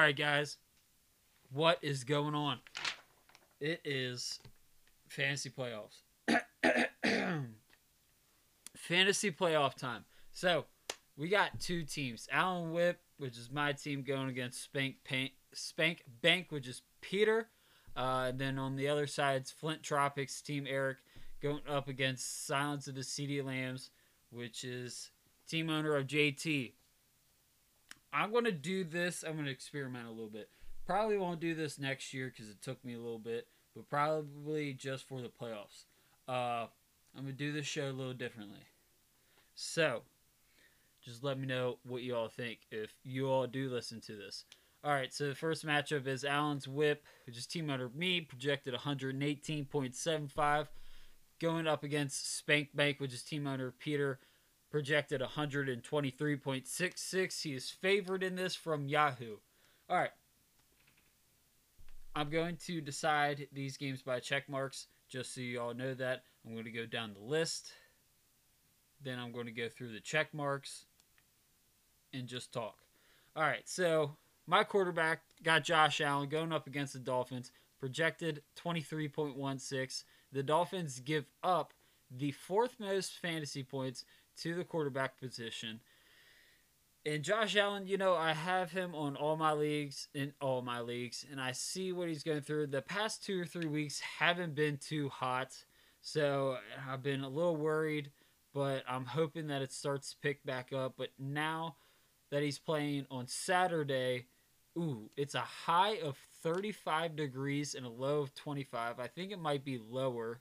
right, guys. What is going on? It is fantasy playoffs. fantasy playoff time. So, we got two teams. Allen Whip, which is my team, going against Spank Paint, Spank Bank, which is Peter. Uh, and then on the other side, it's Flint Tropics, Team Eric, going up against Silence of the CD Lambs, which is team owner of JT. I'm going to do this. I'm going to experiment a little bit. Probably won't do this next year because it took me a little bit, but probably just for the playoffs. Uh, I'm going to do this show a little differently. So, just let me know what you all think if you all do listen to this. All right, so the first matchup is Allen's Whip, which is team owner me, projected 118.75, going up against Spank Bank, which is team owner Peter, projected 123.66. He is favored in this from Yahoo. All right. I'm going to decide these games by check marks, just so you all know that. I'm going to go down the list. Then I'm going to go through the check marks and just talk. All right, so my quarterback got Josh Allen going up against the Dolphins, projected 23.16. The Dolphins give up the fourth most fantasy points to the quarterback position. And Josh Allen, you know, I have him on all my leagues in all my leagues, and I see what he's going through. The past two or three weeks haven't been too hot, so I've been a little worried, but I'm hoping that it starts to pick back up. But now that he's playing on Saturday, ooh, it's a high of 35 degrees and a low of 25. I think it might be lower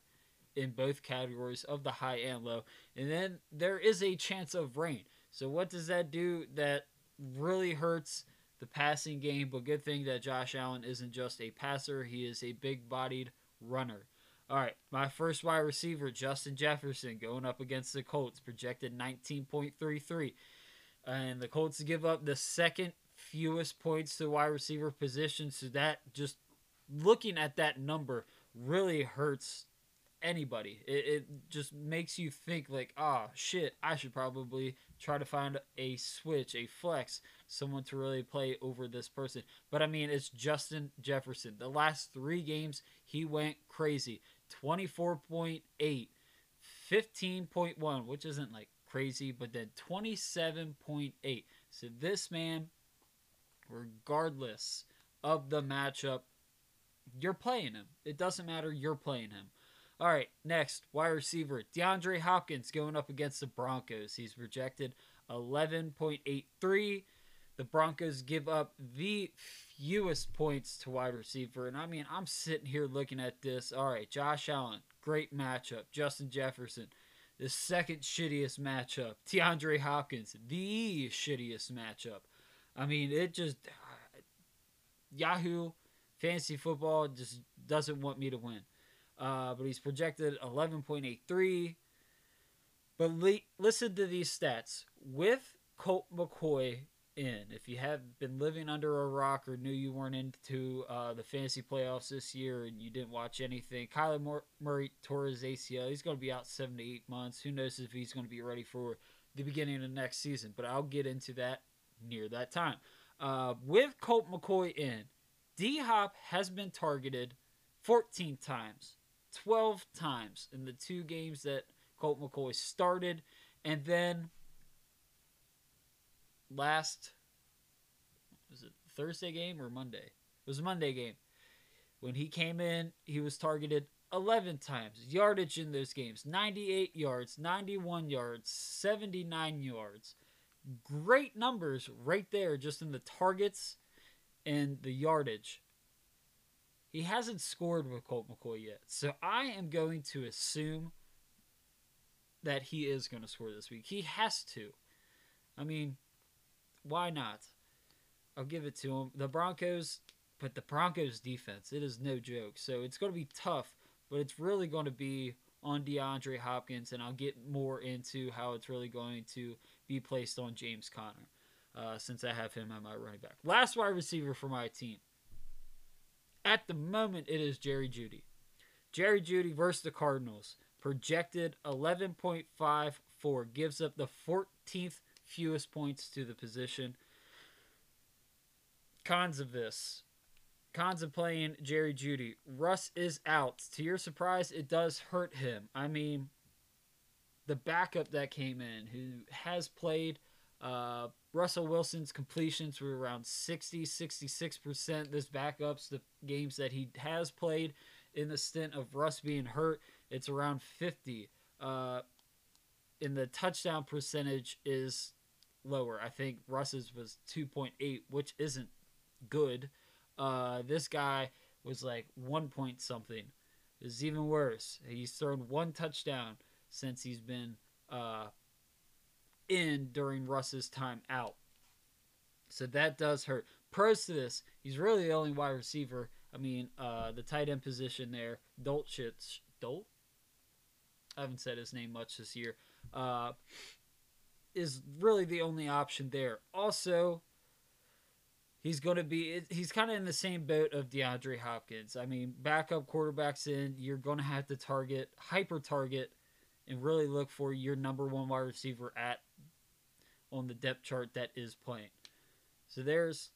in both categories of the high and low. And then there is a chance of rain. So what does that do? That really hurts the passing game, but good thing that Josh Allen isn't just a passer, he is a big-bodied runner. All right, my first wide receiver, Justin Jefferson, going up against the Colts, projected 19.33. And the Colts give up the second fewest points to wide receiver position, so that just looking at that number really hurts anybody. It, it just makes you think like, oh shit, I should probably try to find a switch, a flex, someone to really play over this person. But I mean, it's Justin Jefferson. The last three games, he went crazy. 24.8, 15.1, which isn't like crazy, but then 27.8. So this man, regardless of the matchup, you're playing him. It doesn't matter, you're playing him. All right, next, wide receiver DeAndre Hopkins going up against the Broncos. He's projected 11.83. The Broncos give up the fewest points to wide receiver. And I mean, I'm sitting here looking at this. All right, Josh Allen, great matchup. Justin Jefferson, the second shittiest matchup. DeAndre Hopkins, the shittiest matchup. I mean, it just. Uh, Yahoo Fantasy Football just doesn't want me to win. Uh, but he's projected 11.83. But le- listen to these stats. With Colt McCoy in, if you have been living under a rock or knew you weren't into uh, the fantasy playoffs this year and you didn't watch anything, Kyler Murray tore his ACL. He's going to be out seven to eight months. Who knows if he's going to be ready for the beginning of the next season? But I'll get into that near that time. Uh, with Colt McCoy in, D Hop has been targeted 14 times. 12 times in the two games that Colt McCoy started. And then last, was it Thursday game or Monday? It was a Monday game. When he came in, he was targeted 11 times. Yardage in those games 98 yards, 91 yards, 79 yards. Great numbers right there, just in the targets and the yardage. He hasn't scored with Colt McCoy yet. So I am going to assume that he is going to score this week. He has to. I mean, why not? I'll give it to him. The Broncos, but the Broncos defense, it is no joke. So it's going to be tough, but it's really going to be on DeAndre Hopkins, and I'll get more into how it's really going to be placed on James Conner, uh, since I have him at my running back. Last wide receiver for my team. At the moment, it is Jerry Jeudy. Jerry Jeudy versus the Cardinals. Projected 11.54 gives up the 14th fewest points to the position. cons of this. Cons of playing Jerry Jeudy. Russ is out. To your surprise, it does hurt him. I mean, the backup that came in, who has played uh, Russell Wilson's completions were around 60, 66%. This backups the games that he has played in the stint of Russ being hurt. It's around 50. Uh, and the touchdown percentage is lower. I think Russ's was 2.8, which isn't good. Uh, this guy was like 1 point something. It's even worse. He's thrown one touchdown since he's been uh, in during Russ's time out. So that does hurt. Pros to this, he's really the only wide receiver. I mean, uh, the tight end position there, Dolchich, Dolt? I haven't said his name much this year. Uh, is really the only option there. Also, he's going to be he's kind of in the same boat of DeAndre Hopkins. I mean, backup quarterbacks in, you're going to have to target hyper target and really look for your number one wide receiver at on the depth chart that is playing. So there's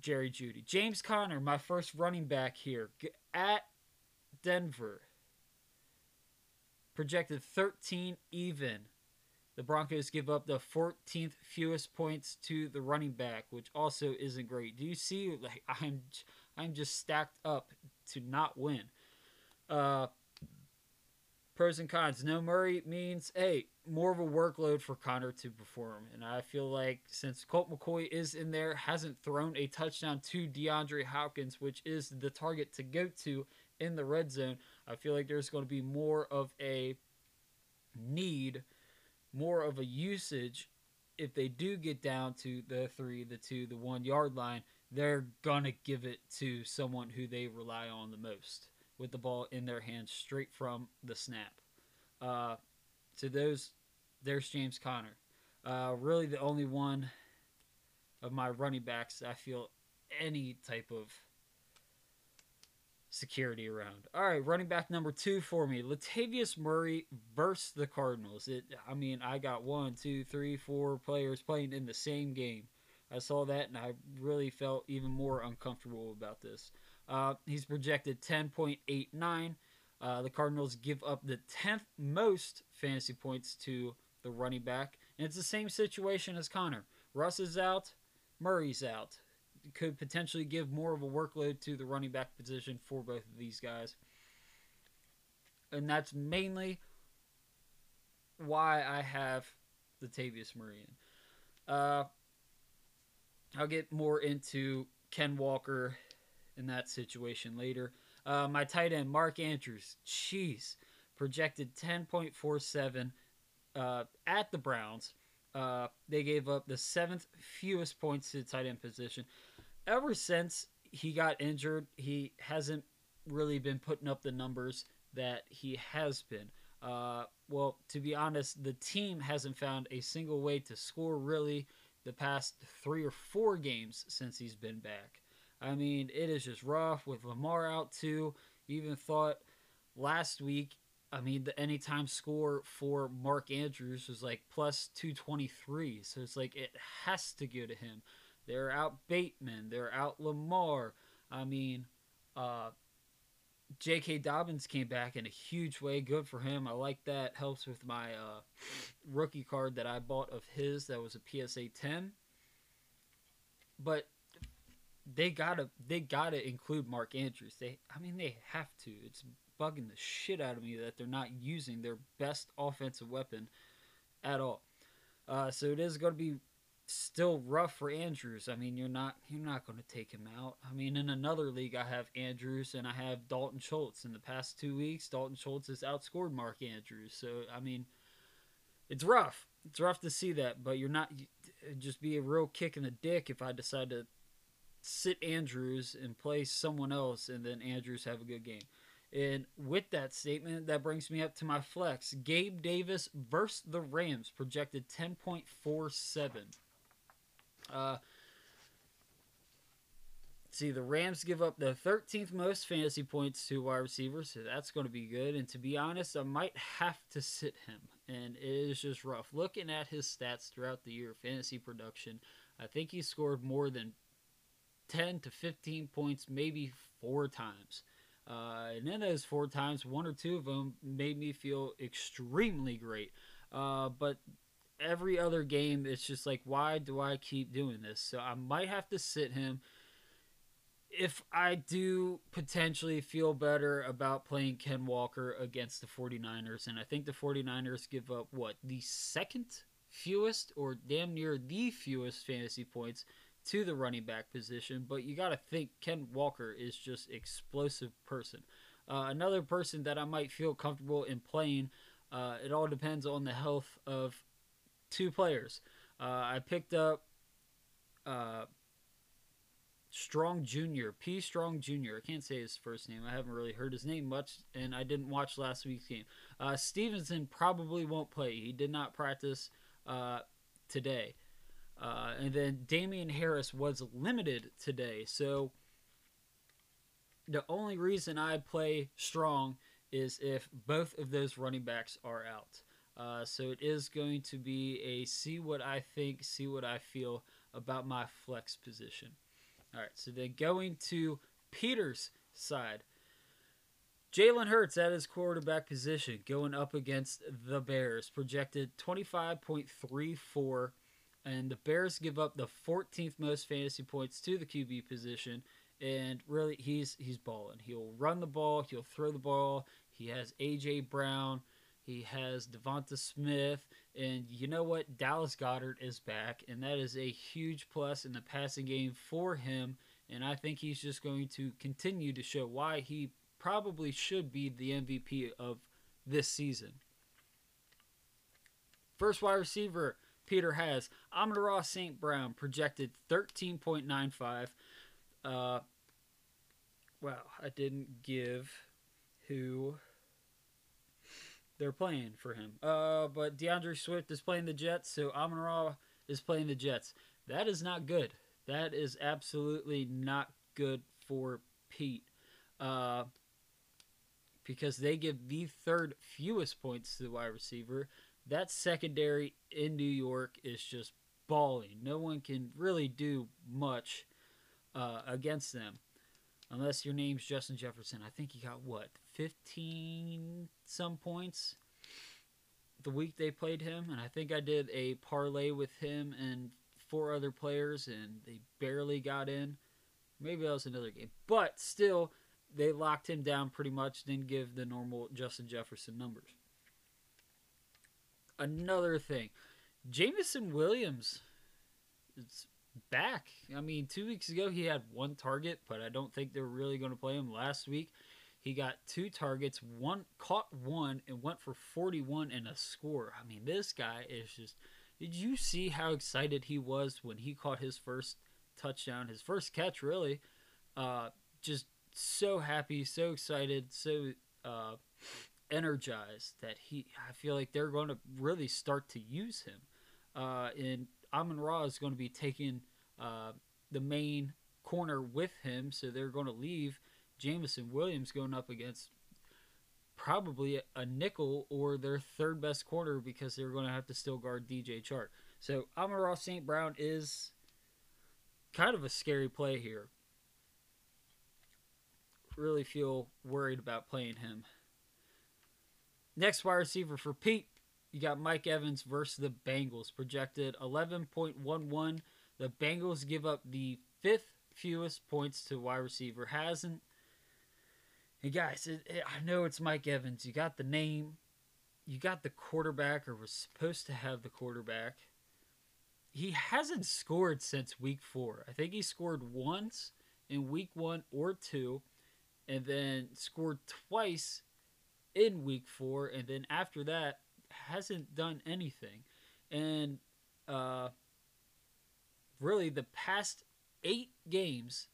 Jerry Jeudy. James Conner, my first running back here at Denver. Projected 13 even. The Broncos give up the 14th fewest points to the running back, which also isn't great. Do you see like I'm I'm just stacked up to not win. Uh pros and cons. No Murray means hey, more of a workload for Conner to perform. And I feel like since Colt McCoy is in there, hasn't thrown a touchdown to DeAndre Hopkins, which is the target to go to in the red zone, I feel like there's going to be more of a need, more of a usage. If they do get down to the three, the two, the one yard line, they're going to give it to someone who they rely on the most with the ball in their hands straight from the snap. Uh, to those, there's James Conner. Uh, really, the only one of my running backs I feel any type of security around. All right, running back number two for me, Latavius Murray versus the Cardinals. It, I mean, I got one, two, three, four players playing in the same game. I saw that and I really felt even more uncomfortable about this. Uh, he's projected 10.89. Uh, the Cardinals give up the 10th most fantasy points to the running back. And it's the same situation as Conner. Russ is out, Murray's out. Could potentially give more of a workload to the running back position for both of these guys. And that's mainly why I have Latavius Murray in. Uh, I'll get more into Ken Walker in that situation later. Uh, my tight end, Mark Andrews, jeez, projected 10.47 uh, at the Browns. Uh, they gave up the seventh fewest points to the tight end position. Ever since he got injured, he hasn't really been putting up the numbers that he has been. Uh, well, to be honest, the team hasn't found a single way to score really the past three or four games since he's been back. I mean, it is just rough with Lamar out too. even thought last week, I mean, the anytime score for Mark Andrews was like plus 223. So it's like it has to go to him. They're out Bateman, they're out Lamar. I mean, uh, J.K. Dobbins came back in a huge way. Good for him. I like that. Helps with my uh, rookie card that I bought of his. That was a PSA 10. But they gotta they gotta include Mark Andrews. They I mean they have to. It's bugging the shit out of me that they're not using their best offensive weapon at all. Uh, so it is going to be still rough for Andrews. I mean, you're not you're not going to take him out. I mean, in another league, I have Andrews and I have Dalton Schultz. In the past two weeks, Dalton Schultz has outscored Mark Andrews. So I mean, it's rough. It's rough to see that, but you're not. Just be a real kick in the dick if I decide to sit Andrews and play someone else, and then Andrews have a good game. And with that statement, that brings me up to my flex. Gabe Davis versus the Rams, projected 10.47. Uh, see, the Rams give up the 13th most fantasy points to wide receivers, so that's going to be good. And to be honest, I might have to sit him, and it is just rough. Looking at his stats throughout the year, fantasy production, I think he scored more than 10 to 15 points, maybe four times. Uh, and in those four times, one or two of them made me feel extremely great. Uh, but every other game, it's just like, why do I keep doing this? So I might have to sit him. If I do potentially feel better about playing Ken Walker against the 49ers, and I think the 49ers give up, what, the second fewest or damn near the fewest fantasy points to the running back position, but you got to think Ken Walker is just explosive person. Uh, another person that I might feel comfortable in playing. Uh, it all depends on the health of two players. Uh, I picked up uh, Strong Jr. P Strong Jr. I can't say his first name. I haven't really heard his name much, and I didn't watch last week's game. Uh, Stevenson probably won't play. He did not practice uh, today. Uh, and then Damien Harris was limited today. So the only reason I play strong is if both of those running backs are out. Uh, so it is going to be a see what I think, see what I feel about my flex position. All right, so then going to Peter's side. Jalen Hurts at his quarterback position going up against the Bears, projected 25.34 and the Bears give up the 14th most fantasy points to the QB position. And really, he's he's balling. He'll run the ball. He'll throw the ball. He has AJ Brown. He has Devonta Smith, and you know what? Dallas Goedert is back, and that is a huge plus in the passing game for him. And I think he's just going to continue to show why he probably should be the MVP of this season. First wide receiver, Peter has. Amon-Ra St. Brown projected 13.95. Uh, well, I didn't give who they're playing for him. Uh, but D'Andre Swift is playing the Jets, so Amon-Ra is playing the Jets. That is not good. That is absolutely not good for Pete. Uh, because they give the third fewest points to the wide receiver that secondary in New York is just balling. No one can really do much uh, against them unless your name's Justin Jefferson. I think he got what, 15 some points the week they played him. And I think I did a parlay with him and four other players, and they barely got in. Maybe that was another game. But still, they locked him down pretty much, didn't give the normal Justin Jefferson numbers another thing. Jameson Williams is back. I mean, two weeks ago he had one target, but I don't think they're really going to play him. Last week he got two targets, one caught one, and went for 41 and a score. I mean, this guy is just. Did you see how excited he was when he caught his first touchdown, his first catch, really? Uh, just so happy, so excited, so uh, energized that he I feel like they're going to really start to use him. Uh, and Amon Ra is going to be taking uh, the main corner with him, so they're going to leave Jameson Williams going up against probably a nickel or their third best corner because they're going to have to still guard DJ Chark. So Amon Ra St. Brown is kind of a scary play here. Really feel worried about playing him. Next wide receiver for Pete, you got Mike Evans versus the Bengals, projected 11.11. The Bengals give up the fifth fewest points to wide receiver. Hasn't. And guys, it, it, I know it's Mike Evans. You got the name, you got the quarterback, or was supposed to have the quarterback. He hasn't scored since week four. I think he scored once in week one or two, and then scored twice in week four, and then after that hasn't done anything. And uh, really, the past eight games,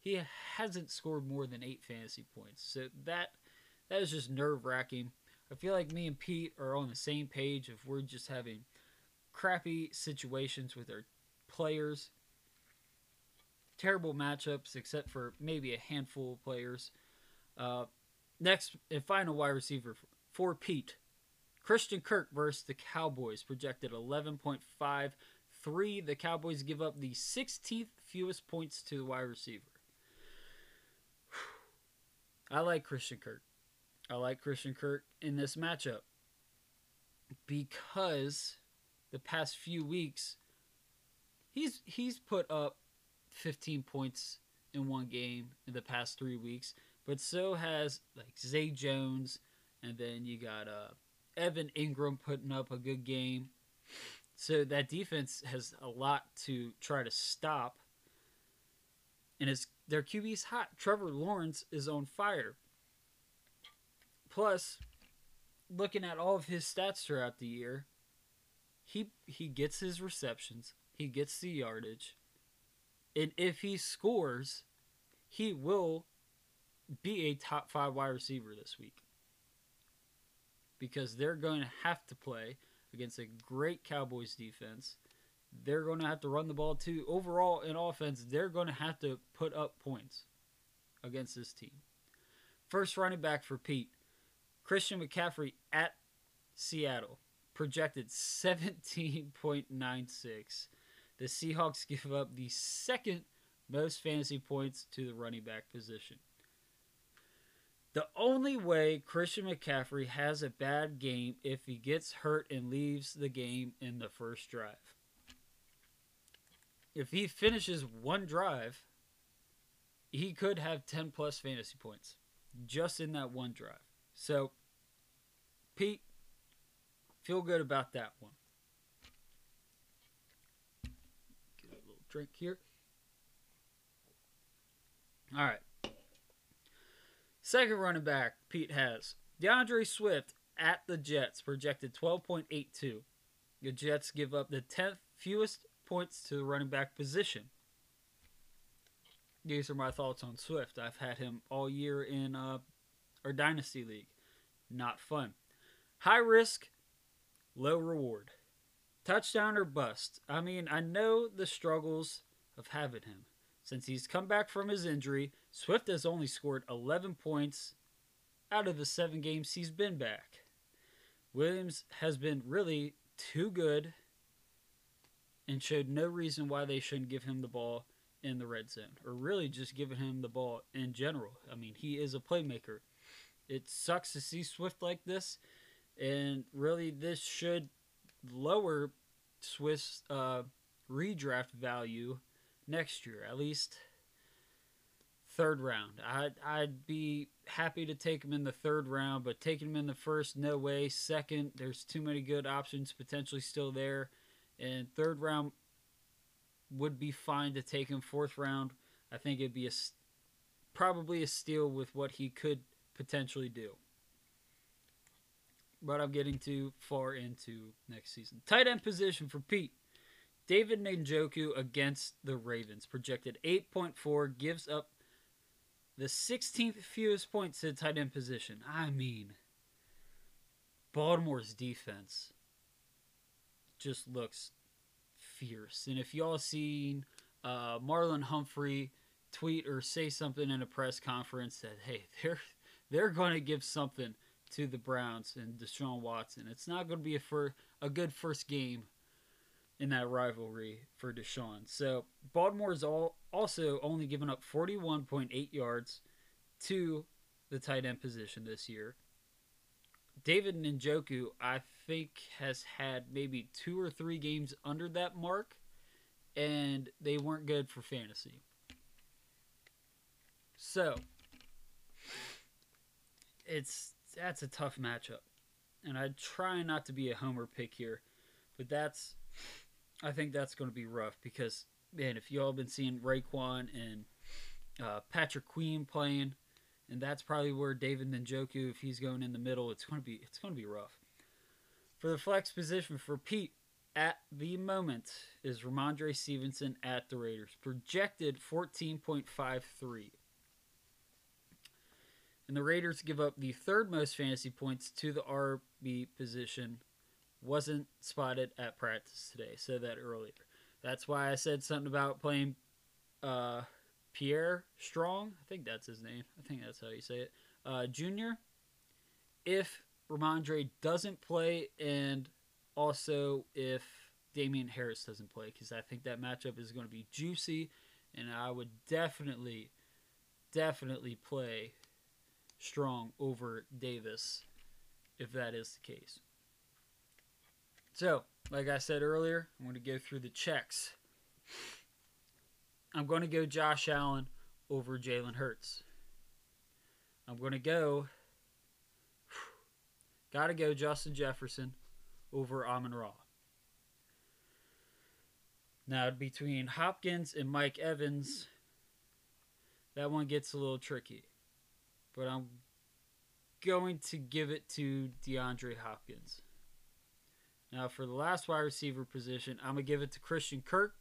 he hasn't scored more than eight fantasy points. So that that is just nerve wracking. I feel like me and Pete are on the same page if we're just having crappy situations with our players. Terrible matchups, except for maybe a handful of players. Uh, Next and final wide receiver for Pete. Christian Kirk versus the Cowboys, projected 11.53. the Cowboys give up the 16th fewest points to the wide receiver. I like Christian Kirk. I like Christian Kirk in this matchup because the past few weeks he's he's put up 15 points in one game in the past 3 weeks, but so has like Zay Jones and then you got uh Evan Engram putting up a good game. So that defense has a lot to try to stop. And it's their QB's hot. Trevor Lawrence is on fire. Plus, looking at all of his stats throughout the year, he he gets his receptions, he gets the yardage, and if he scores, he will be a top five wide receiver this week because they're going to have to play against a great Cowboys defense. They're going to have to run the ball too. Overall, in offense, they're going to have to put up points against this team. First running back for Pete, Christian McCaffrey at Seattle, projected 17.96. The Seahawks give up the second most fantasy points to the running back position. The only way Christian McCaffrey has a bad game if he gets hurt and leaves the game in the first drive. If he finishes one drive, he could have 10 plus fantasy points just in that one drive. So, Pete, feel good about that one. Get a little drink here. All right. Second running back, Pete has D'Andre Swift at the Jets, projected 12.82. The Jets give up the 10th fewest points to the running back position. These are my thoughts on Swift. I've had him all year in uh, our Dynasty League. Not fun. High risk, low reward. Touchdown or bust. I mean, I know the struggles of having him. Since he's come back from his injury, Swift has only scored 11 points out of the seven games he's been back. Williams has been really too good and showed no reason why they shouldn't give him the ball in the red zone, or really just giving him the ball in general. I mean, he is a playmaker. It sucks to see Swift like this, and really, this should lower Swift's uh, redraft value next year, at least third round. I'd, I'd be happy to take him in the third round, but taking him in the first, no way. Second, there's too many good options potentially still there. And third round would be fine to take him. Fourth round, I think it'd be a probably a steal with what he could potentially do. But I'm getting too far into next season. Tight end position for Pete. David Njoku against the Ravens, projected 8.4, gives up the 16th fewest points to the tight end position. I mean, Baltimore's defense just looks fierce. And if y'all seen uh, Marlon Humphrey tweet or say something in a press conference that hey, they're they're going to give something to the Browns and Deshaun Watson. It's not going to be a for a good first game in that rivalry for Deshaun. So Baltimore's all also only given up 41.8 yards to the tight end position this year. David Njoku, I think, has had maybe two or three games under that mark, and they weren't good for fantasy. So it's that's a tough matchup. And I try not to be a homer pick here, but that's I think that's going to be rough because man, if y'all been seeing Roquan and uh, Patrick Queen playing, and that's probably where David Njoku, if he's going in the middle, it's to be it's to be rough. For the flex position for Pete at the moment is Rhamondre Stevenson at the Raiders, projected 14.53. And the Raiders give up the third most fantasy points to the RB position wasn't spotted at practice today. Said that earlier. That's why I said something about playing uh, Pierre Strong. I think that's his name. I think that's how you say it. Uh, junior. If Rhamondre doesn't play, and also if Damien Harris doesn't play because I think that matchup is going to be juicy, and I would definitely, definitely play Strong over Davis if that is the case. So, like I said earlier, I'm going to go through the checks. I'm going to go Josh Allen over Jalen Hurts. I'm going to go. Got to go Justin Jefferson over Amon Ra. Now, between Hopkins and Mike Evans, that one gets a little tricky. But I'm going to give it to DeAndre Hopkins. Now, for the last wide receiver position, I'm going to give it to Christian Kirk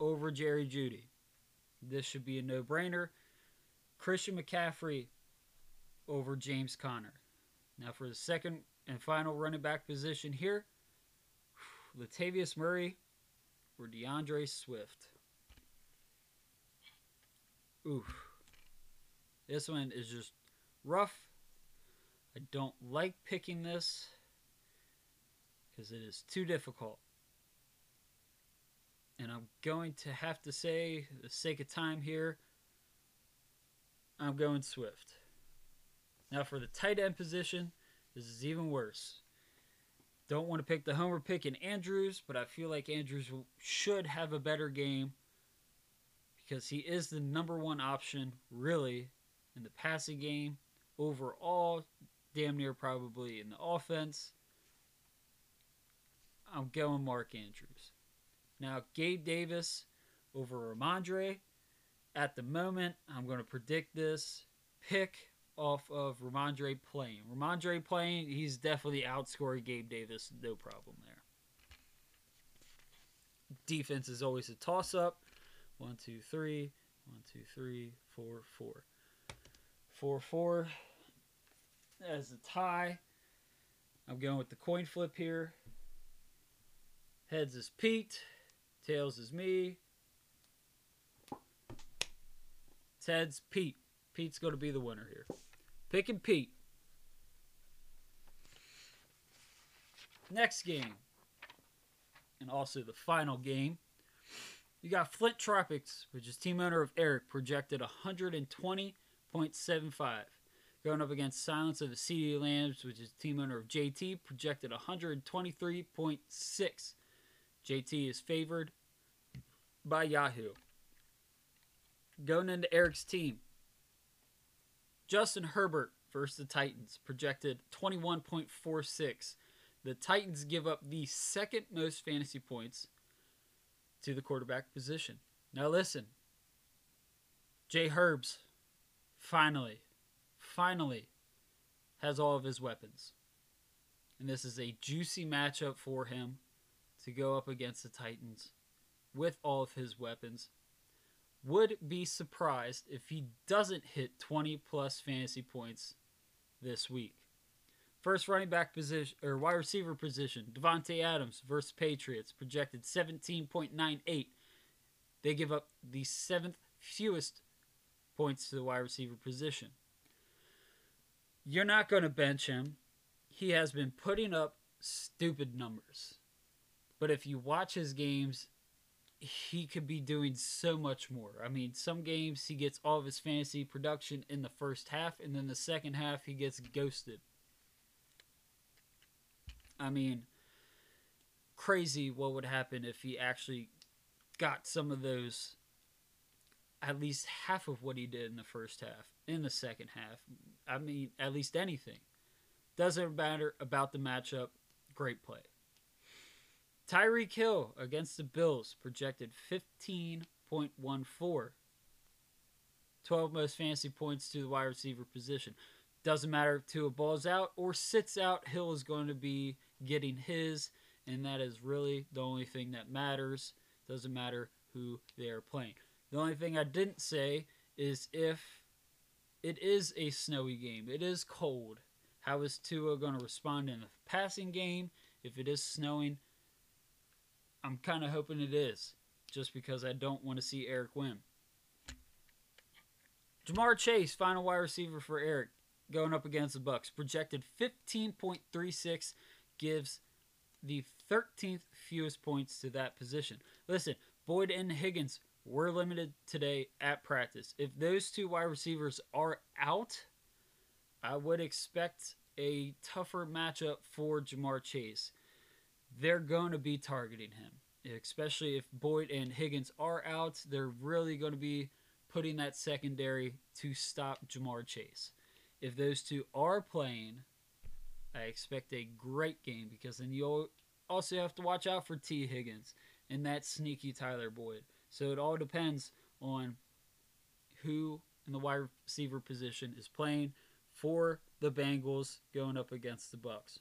over Jerry Jeudy. This should be a no brainer. Christian McCaffrey over James Conner. Now, for the second and final running back position here, Latavius Murray or D'Andre Swift. Oof. This one is just rough. I don't like picking this because it is too difficult. And I'm going to have to say, the sake of time here, I'm going Swift. Now, for the tight end position, this is even worse. Don't want to pick the homer pick in Andrews, but I feel like Andrews should have a better game because he is the number one option, really, in the passing game overall, damn near probably in the offense. I'm going Mark Andrews. Now, Gabe Davis over Rhamondre. At the moment, I'm going to predict this pick off of Rhamondre playing. Rhamondre playing, he's definitely outscoring Gabe Davis, no problem there. Defense is always a toss up. One, two, three. One, two, three, four, four. Four, four. As a tie. I'm going with the coin flip here. Heads is Pete. Tails is me. Ted's Pete. Pete's going to be the winner here. Picking Pete. Next game. And also the final game. You got Flint Tropics, which is team owner of Eric, projected 120.75. Going up against Silence of the CD Lambs, which is team owner of JT, projected 123.6. JT is favored by Yahoo. Going into Eric's team, Justin Herbert versus the Titans, projected 21.46. The Titans give up the second most fantasy points to the quarterback position. Now listen, Jay Herbs finally, finally has all of his weapons. And this is a juicy matchup for him to go up against the Titans with all of his weapons. Would be surprised if he doesn't hit 20 plus fantasy points this week. First running back position or wide receiver position, Davante Adams versus Patriots, projected 17.98. They give up the seventh fewest points to the wide receiver position. You're not going to bench him. He has been putting up stupid numbers. But if you watch his games, he could be doing so much more. I mean, some games he gets all of his fantasy production in the first half, and then the second half he gets ghosted. I mean, crazy what would happen if he actually got some of those, at least half of what he did in the first half, in the second half. I mean, at least anything. Doesn't matter about the matchup. Great play. Tyreek Hill against the Bills projected 15.14. 12 most fantasy points to the wide receiver position. Doesn't matter if Tua balls out or sits out, Hill is going to be getting his, and that is really the only thing that matters. Doesn't matter who they are playing. The only thing I didn't say is if it is a snowy game, it is cold. How is Tua going to respond in the passing game if it is snowing? I'm kind of hoping it is, just because I don't want to see Eric win. Ja'Marr Chase, final wide receiver for Eric, going up against the Bucks, projected 15.36, gives the 13th fewest points to that position. Listen, Boyd and Higgins were limited today at practice. If those two wide receivers are out, I would expect a tougher matchup for Ja'Marr Chase. They're going to be targeting him, especially if Boyd and Higgins are out. They're really going to be putting that secondary to stop Ja'Marr Chase. If those two are playing, I expect a great game because then you'll also have to watch out for Tee Higgins and that sneaky Tyler Boyd. So it all depends on who in the wide receiver position is playing for the Bengals going up against the Bucks.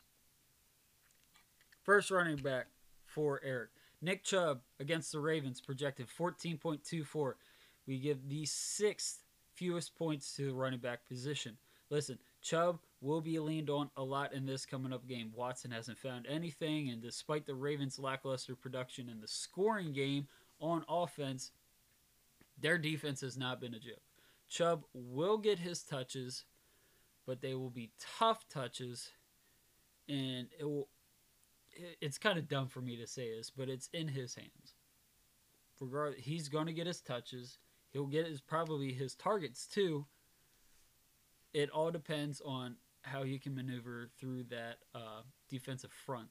First running back for Eric. Nick Chubb against the Ravens projected 14.24. We give the sixth fewest points to the running back position. Listen, Chubb will be leaned on a lot in this coming up game. Watson hasn't found anything, and despite the Ravens' lackluster production in the scoring game on offense, their defense has not been a joke. Chubb will get his touches, but they will be tough touches, and it will. It's kind of dumb for me to say this, but it's in his hands. He's going to get his touches. He'll get his probably his targets too. It all depends on how he can maneuver through that uh, defensive front.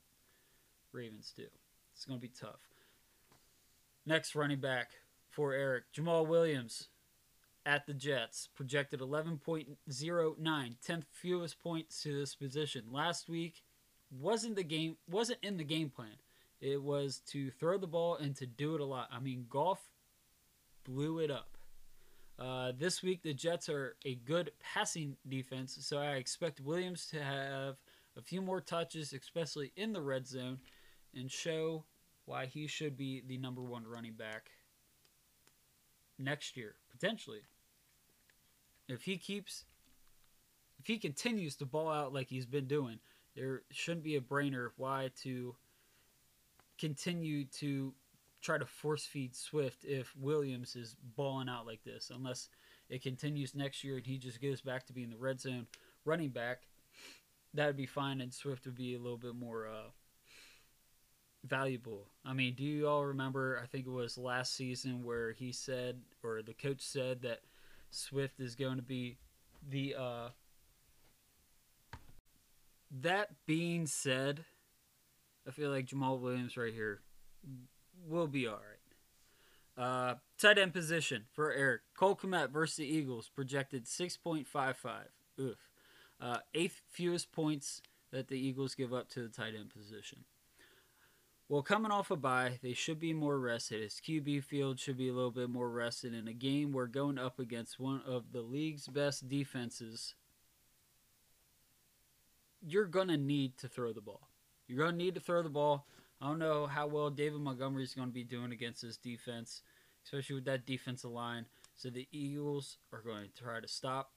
Ravens do. It's going to be tough. Next running back for Eric Jamaal Williams at the Jets projected 11.09, 10th fewest points to this position. Last week wasn't the game wasn't in the game plan. It was to throw the ball and to do it a lot. I mean, Goff blew it up. Uh, this week, the Jets are a good passing defense, so I expect Williams to have a few more touches, especially in the red zone, and show why he should be the number one running back next year, potentially. If he keeps, if he continues to ball out like he's been doing, there shouldn't be a brainer why to continue to try to force feed Swift if Williams is balling out like this, unless it continues next year and he just goes back to being the red zone running back. That would be fine, and Swift would be a little bit more uh, valuable. I mean, do you all remember? I think it was last season where he said, or the coach said, that Swift is going to be the. Uh... That being said, I feel like Jamaal Williams right here will be all right. Uh, tight end position for Eric Cole Kmet versus the Eagles projected 6.55. Oof. Uh, eighth fewest points that the Eagles give up to the tight end position. Well, coming off a bye, they should be more rested. His QB field should be a little bit more rested in a game where going up against one of the league's best defenses. You're to need to throw the ball. You're to need to throw the ball. I don't know how well David Montgomery is to be doing against this defense, especially with that defensive line. So the Eagles are going to try to stop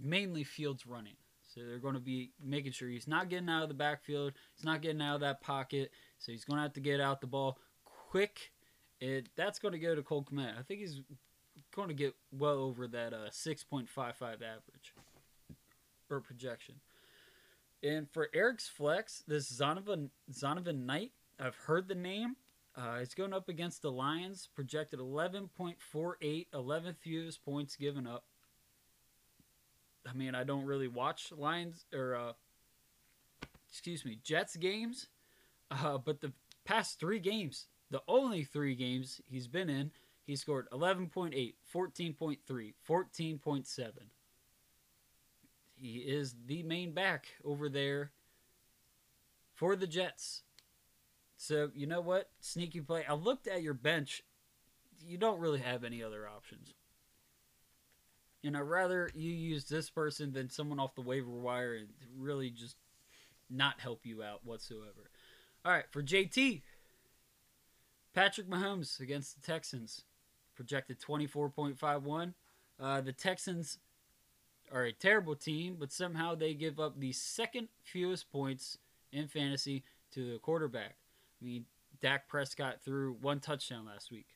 mainly Fields running. So they're going to be making sure he's not getting out of the backfield, he's not getting out of that pocket. So he's going to have to get out the ball quick. It that's going to go to Cole Kmet. I think he's going to get well over that uh, 6.55 average or projection. And for Eric's flex, this Zonovan Zonovan Knight, I've heard the name. Uh, it's going up against the Lions, projected 11.48, 11 fewest points given up. I mean, I don't really watch Lions or uh, excuse me, Jets games, uh, but the past three games, the only three games he's been in, he scored 11.8, 14.3, 14.7 he is the main back over there for the Jets. So, you know what? Sneaky play. I looked at your bench. You don't really have any other options. And I'd rather you use this person than someone off the waiver wire and really just not help you out whatsoever. All right, for JT, Patrick Mahomes against the Texans, projected 24.51. Uh, the Texans are a terrible team, but somehow they give up the second fewest points in fantasy to the quarterback. I mean, Dak Prescott threw one touchdown last week.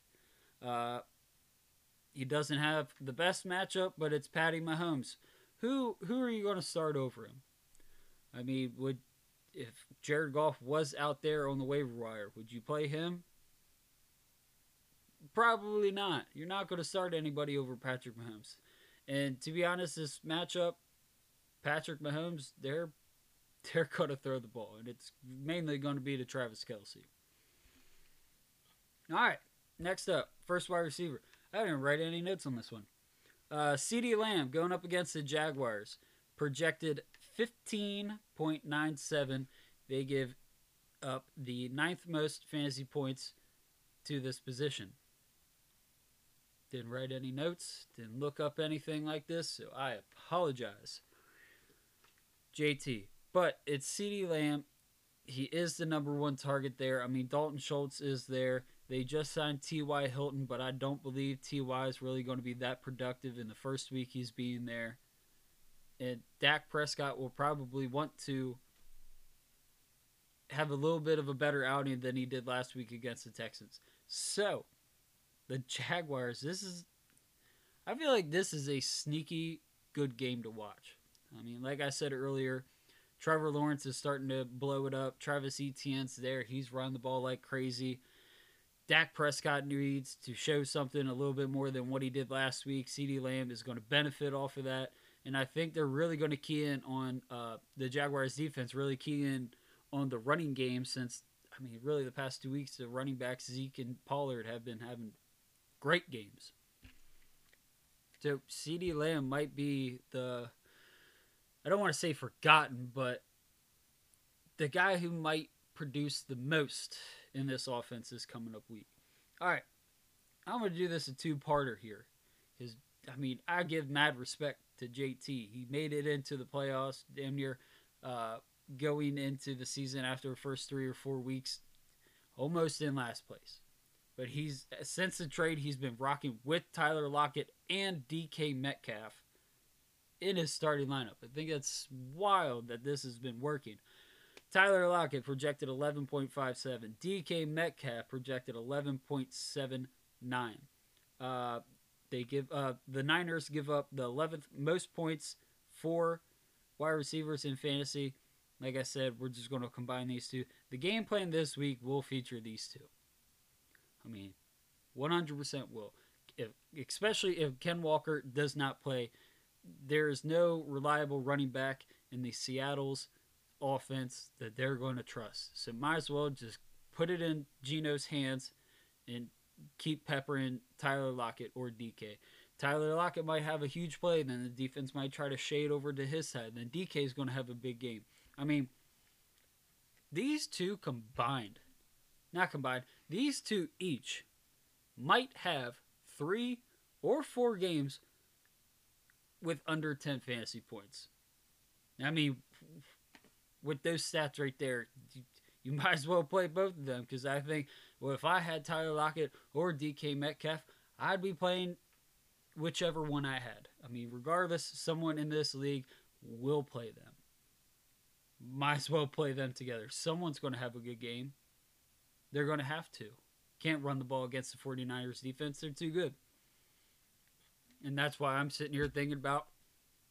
Uh, he doesn't have the best matchup, but it's Patty Mahomes. Who who are you going to start over him? I mean, would if Jared Goff was out there on the waiver wire, would you play him? Probably not. You're not going to start anybody over Patrick Mahomes. And to be honest, this matchup, Patrick Mahomes, they're they're to throw the ball, and it's mainly going to be to Travis Kelce. All right, next up, first wide receiver. I didn't write any notes on this one. Uh, CeeDee Lamb going up against the Jaguars, projected 15.97. They give up the ninth most fantasy points to this position. Didn't write any notes, didn't look up anything like this, so I apologize. JT. But it's CeeDee Lamb. He is the number one target there. I mean, Dalton Schultz is there. They just signed T.Y. Hilton, but I don't believe T.Y. is really going to be that productive in the first week he's being there. And Dak Prescott will probably want to have a little bit of a better outing than he did last week against the Texans. So, the Jaguars, this is. I feel like this is a sneaky good game to watch. I mean, like I said earlier, Trevor Lawrence is starting to blow it up. Travis Etienne's there. He's running the ball like crazy. Dak Prescott needs to show something a little bit more than what he did last week. CeeDee Lamb is going to benefit off of that. And I think they're really going to key in on uh, the Jaguars defense, really key in on the running game since, I mean, really the past two weeks, the running backs, Zeke and Pollard, have been having great games. So CeeDee Lamb might be the I don't want to say forgotten, but the guy who might produce the most in this offense this coming up week. All right, I'm going to do this a two-parter here. Because, I mean, I give mad respect to JT. He made it into the playoffs damn near uh, going into the season after the first three or four weeks, almost in last place. But he's since the trade, he's been rocking with Tyler Lockett and DK Metcalf in his starting lineup. I think that's wild that this has been working. Tyler Lockett projected 11.57. DK Metcalf projected 11.79. Uh, they give uh, the Niners give up the 11th most points for wide receivers in fantasy. Like I said, we're just going to combine these two. The game plan this week will feature these two. I mean, 100% will. If, especially if Ken Walker does not play there is no reliable running back in the Seattle's offense that they're going to trust. So might as well just put it in Geno's hands and keep peppering Tyler Lockett or DK. Tyler Lockett might have a huge play, then the defense might try to shade over to his side. Then DK is going to have a big game. I mean, these two combined, not combined, these two each might have three or four games with under 10 fantasy points. I mean, with those stats right there, you, you might as well play both of them because I think, well, if I had Tyler Lockett or DK Metcalf, I'd be playing whichever one I had. I mean, regardless, someone in this league will play them. Might as well play them together. Someone's going to have a good game. They're going to have to. Can't run the ball against the 49ers defense. They're too good. And that's why I'm sitting here thinking about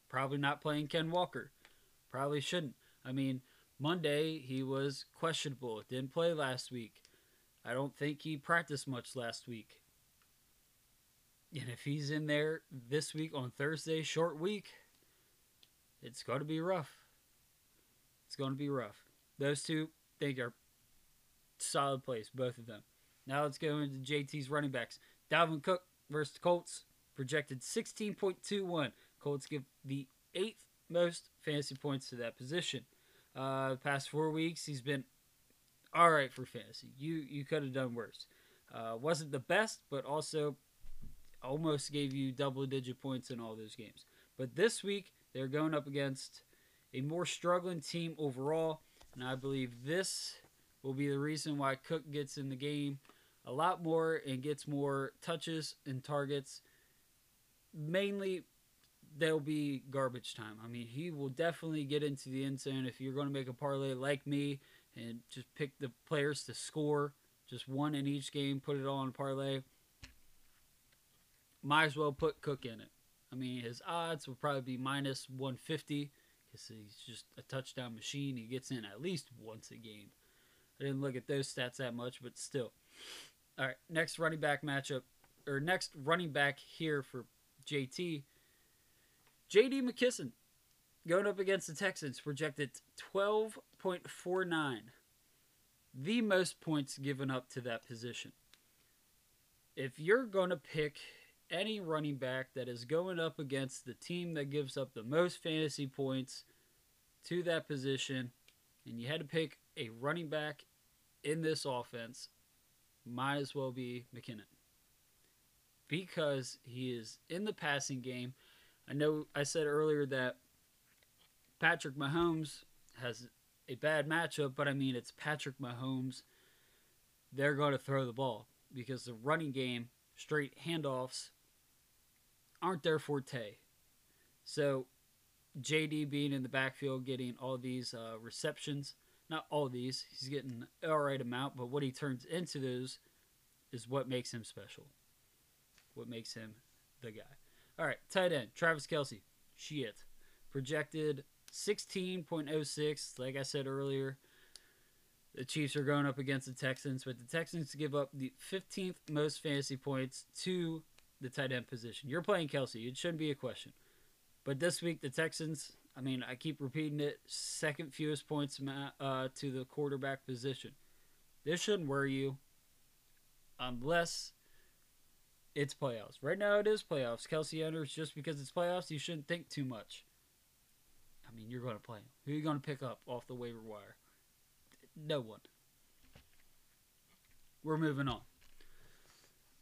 probably not playing Ken Walker. Probably shouldn't. I mean, Monday he was questionable. Didn't play last week. I don't think he practiced much last week. And if he's in there this week on Thursday, short week, it's going to be rough. It's going to be rough. Those two, think, are solid plays, both of them. Now let's go into JT's running backs. Dalvin Cook versus Colts projected 16.21. Colts give the eighth most fantasy points to that position. Uh, past four weeks, he's been all right for fantasy. You you could have done worse. Uh, wasn't the best, but also almost gave you double digit points in all those games. But this week, they're going up against a more struggling team overall, and I believe this will be the reason why Cook gets in the game a lot more and gets more touches and targets mainly there'll be garbage time. I mean, he will definitely get into the end zone if you're going to make a parlay like me and just pick the players to score, just one in each game, put it all on parlay. Might as well put Cook in it. I mean, his odds will probably be minus 150 because He's just a touchdown machine. He gets in at least once a game. I didn't look at those stats that much, but still. All right, next running back matchup, or next running back here for JT. JD McKissic going up against the Texans, projected 12.49. The most points given up to that position. If you're going to pick any running back that is going up against the team that gives up the most fantasy points to that position, and you had to pick a running back in this offense, might as well be McKinnon. Because he is in the passing game. I know I said earlier that Patrick Mahomes has a bad matchup, but I mean, it's Patrick Mahomes. They're going to throw the ball because the running game, straight handoffs, aren't their forte. So, JD being in the backfield, getting all these uh, receptions, not all these, he's getting all right amount, but what he turns into those is what makes him special. What makes him the guy. All right, tight end, Travis Kelce. Shit. Projected 16.06. Like I said earlier, the Chiefs are going up against the Texans, but the Texans give up the 15th most fantasy points to the tight end position. You're playing Kelce. It shouldn't be a question. But this week, the Texans, I mean, I keep repeating it, second fewest points uh, to the quarterback position. This shouldn't worry you unless it's playoffs. Right now, it is playoffs. Kelce enters just because it's playoffs. You shouldn't think too much. I mean, you're going to play. Who are you going to pick up off the waiver wire? No one. We're moving on.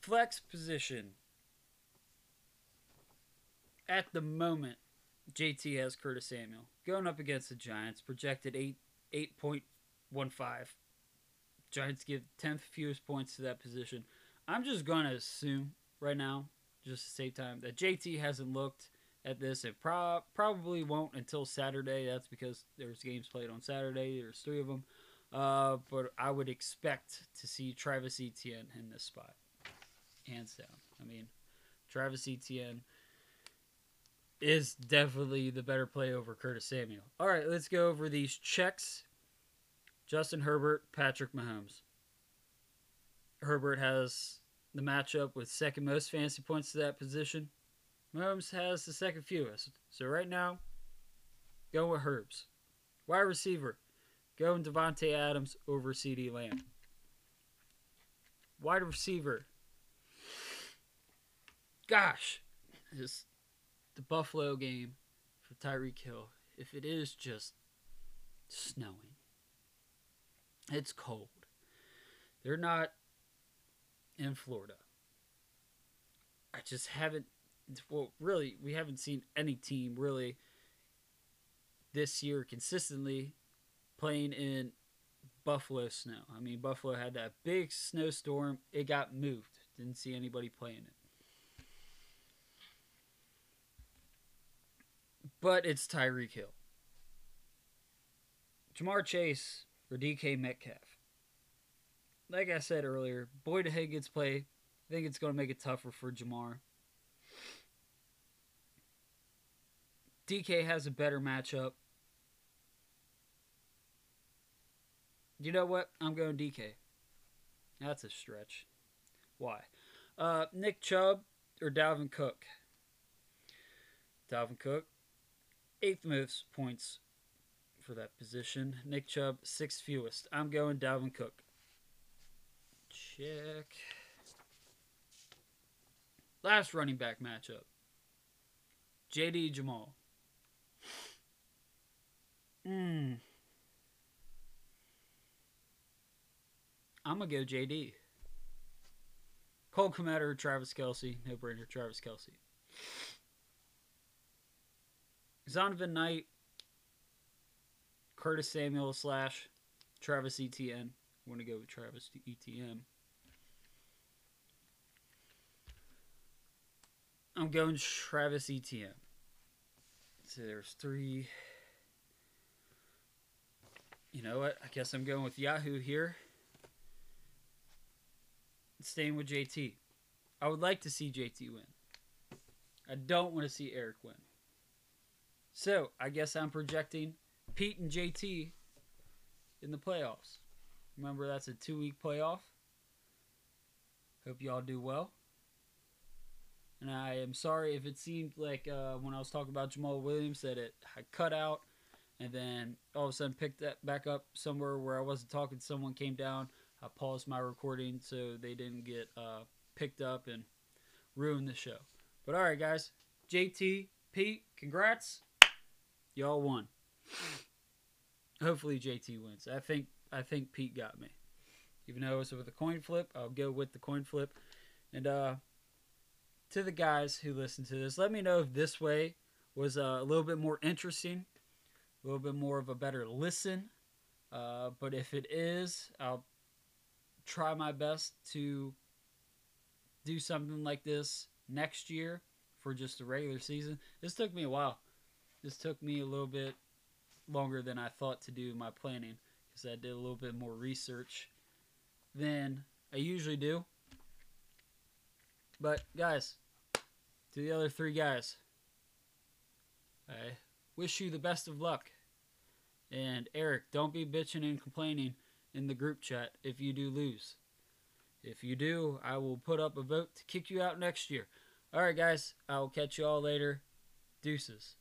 Flex position. At the moment, JT has Curtis Samuel going up against the Giants, projected eight eight point one five. Giants give tenth fewest points to that position. I'm just gonna assume right now, just to save time, that JT hasn't looked at this. It pro- probably won't until Saturday. That's because there's games played on Saturday. There's three of them. Uh, but I would expect to see Travis Etienne in this spot, hands down. I mean, Travis Etienne is definitely the better play over Curtis Samuel. All right, let's go over these checks. Justin Herbert, Patrick Mahomes. Herbert has the matchup with second most fantasy points to that position. Mahomes has the second fewest. So right now, go with Herbs. Wide receiver, go going Davante Adams over CeeDee Lamb. Wide receiver. Gosh, this the Buffalo game for Tyreek Hill. If it is just snowing, it's cold. They're not in Florida. I just haven't well, really, we haven't seen any team really this year consistently playing in Buffalo snow. I mean, Buffalo had that big snowstorm. It got moved. Didn't see anybody playing it. But it's Tyreek Hill. Ja'Marr Chase or DK Metcalf. Like I said earlier, Boyd Higgins play. I think it's going to make it tougher for Ja'Marr. DK has a better matchup. You know what? I'm going DK. That's a stretch. Why? Uh, Nick Chubb or Dalvin Cook? Dalvin Cook, eighth most points for that position. Nick Chubb, sixth fewest. I'm going Dalvin Cook. Check. Last running back matchup. JD Jamaal. Hmm. I'm gonna go JD. Cole Kmet or Travis Kelce. No brainer, Travis Kelce. Zonovan Knight, Curtis Samuel slash Travis Etienne. I'm gonna go with Travis Etienne. I'm going Travis Etienne. So there's three you know what? I guess I'm going with Yahoo here. Staying with JT. I would like to see JT win. I don't want to see Eric win. So I guess I'm projecting Pete and JT in the playoffs. Remember, that's a two week playoff. Hope y'all do well. And I am sorry if it seemed like uh, when I was talking about Jamaal Williams that it I cut out and then all of a sudden picked that back up somewhere where I wasn't talking. Someone came down. I paused my recording so they didn't get uh, picked up and ruin the show. But all right, guys, JT, Pete, congrats, y'all won. Hopefully JT wins. I think I think Pete got me. Even though it was with a coin flip, I'll go with the coin flip. And uh, to the guys who listen to this, let me know if this way was uh, a little bit more interesting, a little bit more of a better listen. Uh, but if it is, I'll try my best to do something like this next year for just the regular season. This took me a while. This took me a little bit longer than I thought to do my planning because I did a little bit more research than I usually do. But guys, to the other three guys, I wish you the best of luck. And Eric, don't be bitching and complaining in the group chat if you do lose. If you do, I will put up a vote to kick you out next year. All right, guys, I will catch you all later. Deuces.